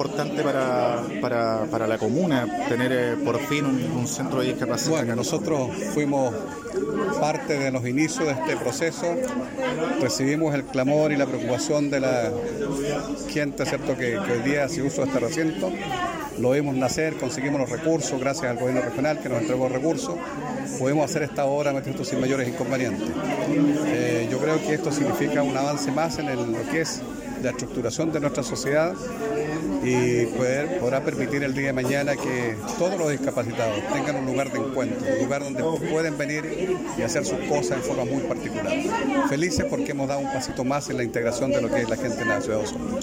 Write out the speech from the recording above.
importante para, para, para la comuna tener eh, por fin un, un centro de discapacidad. Bueno, nosotros fuimos parte de los inicios de este proceso, recibimos el clamor y la preocupación de la gente, ¿cierto?, que, que hoy día hace uso de este recinto. Lo vimos nacer, conseguimos los recursos gracias al gobierno regional que nos entregó recursos. Podemos hacer esta obra esto sin mayores inconvenientes. Eh, yo creo que esto significa un avance más en lo que es la estructuración de nuestra sociedad y podrá permitir el día de mañana que todos los discapacitados tengan un lugar de encuentro, un lugar donde pueden venir y hacer sus cosas en forma muy particular. Felices porque hemos dado un pasito más en la integración de lo que es la gente en la ciudad de Osorno.